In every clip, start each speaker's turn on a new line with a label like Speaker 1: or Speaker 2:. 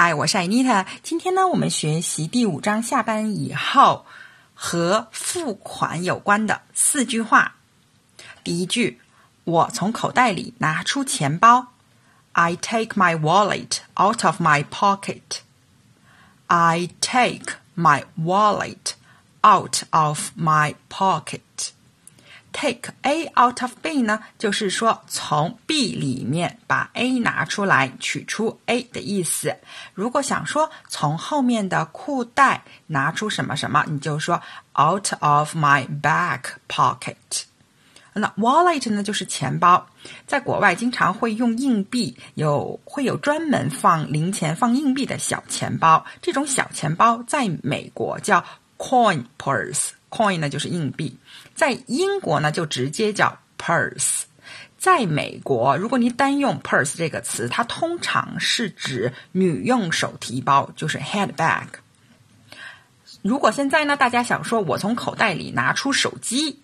Speaker 1: 嗨，我是艾妮塔。今天呢，我们学习第五章下班以后和付款有关的四句话。第一句，我从口袋里拿出钱包。I take my wallet out of my pocket. I take my wallet out of my pocket. Take A out of B 呢，就是说从 B 里面把 A 拿出来，取出 A 的意思。如果想说从后面的裤袋拿出什么什么，你就说 out of my back pocket。那 wallet 呢，就是钱包。在国外经常会用硬币，有会有专门放零钱、放硬币的小钱包。这种小钱包在美国叫 coin purse。coin 呢就是硬币，在英国呢就直接叫 purse。在美国，如果你单用 purse 这个词，它通常是指女用手提包，就是 handbag。如果现在呢，大家想说我从口袋里拿出手机，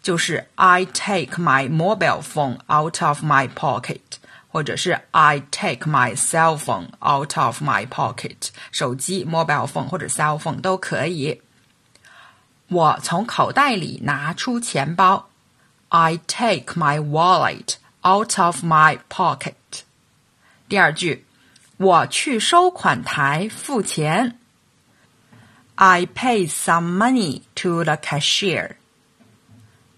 Speaker 1: 就是 I take my mobile phone out of my pocket，或者是 I take my cell phone out of my pocket。手机 mobile phone 或者 cell phone 都可以。我从口袋里拿出钱包。I take my wallet out of my pocket。第二句，我去收款台付钱。I pay some money to the cashier.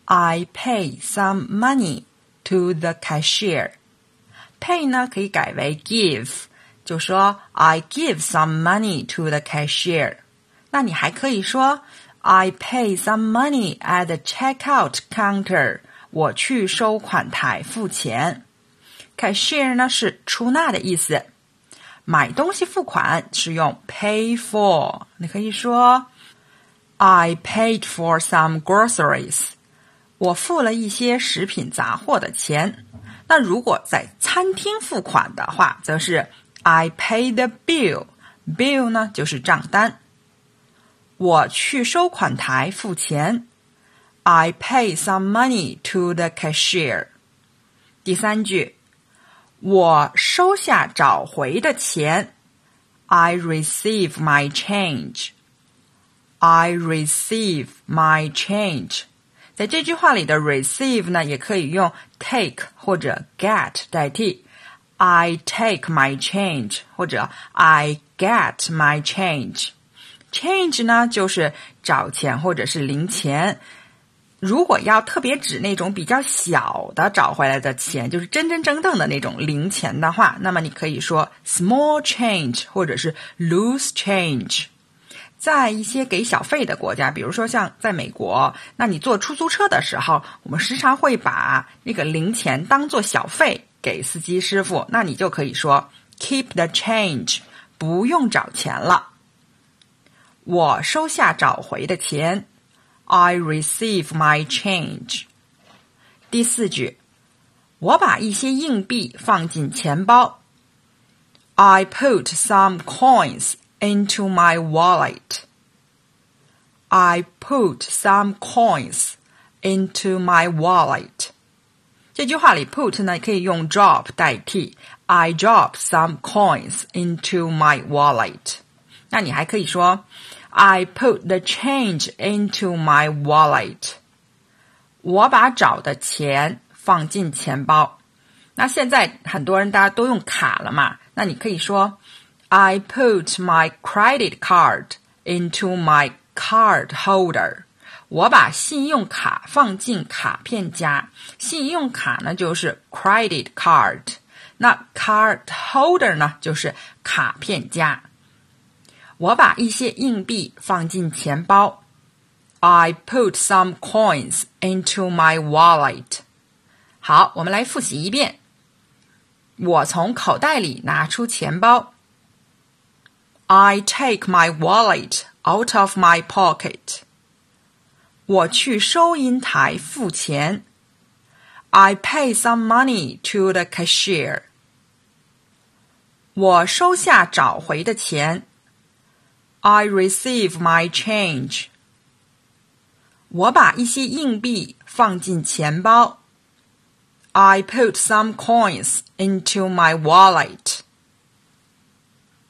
Speaker 1: I pay some money to the cashier. Pay 呢可以改为 give，就说 I give some money to the cashier。那你还可以说 I pay some money at the checkout counter。我去收款台付钱。Cashier 呢是出纳的意思。买东西付款是用 pay for。你可以说 I paid for some groceries。我付了一些食品杂货的钱。那如果在餐厅付款的话，则是 I pay the bill。bill 呢就是账单。我去收款台付钱。I pay some money to the cashier。第三句，我收下找回的钱。I receive my change。I receive my change。在这句话里的 receive 呢，也可以用 take 或者 get 代替。I take my change，或者 I get my change。 Change 呢，就是找钱或者是零钱。如果要特别指那种比较小的找回来的钱，就是真真正正的那种零钱的话，那么你可以说 small change 或者是 loose change。在一些给小费的国家，比如说像在美国，那你坐出租车的时候，我们时常会把那个零钱当做小费给司机师傅，那你就可以说 keep the change，不用找钱了。我收下找回的钱，I receive my change。第四句，我把一些硬币放进钱包，I put some coins into my wallet。I put some coins into my wallet。这句话里 put 呢可以用 drop 代替，I drop some coins into my wallet。那你还可以说。 I put the change into my wallet。我把找的钱放进钱包。那现在很多人大家都用卡了嘛？那你可以说，I put my credit card into my card holder。我把信用卡放进卡片夹。信用卡呢就是 credit card，那 card holder 呢就是卡片夹。 我把一些硬币放进钱包。I put some coins into my wallet。好，我们来复习一遍。我从口袋里拿出钱包。I take my wallet out of my pocket。我去收银台付钱。I pay some money to the cashier。我收下找回的钱。 I receive my change。我把一些硬币放进钱包。I put some coins into my wallet.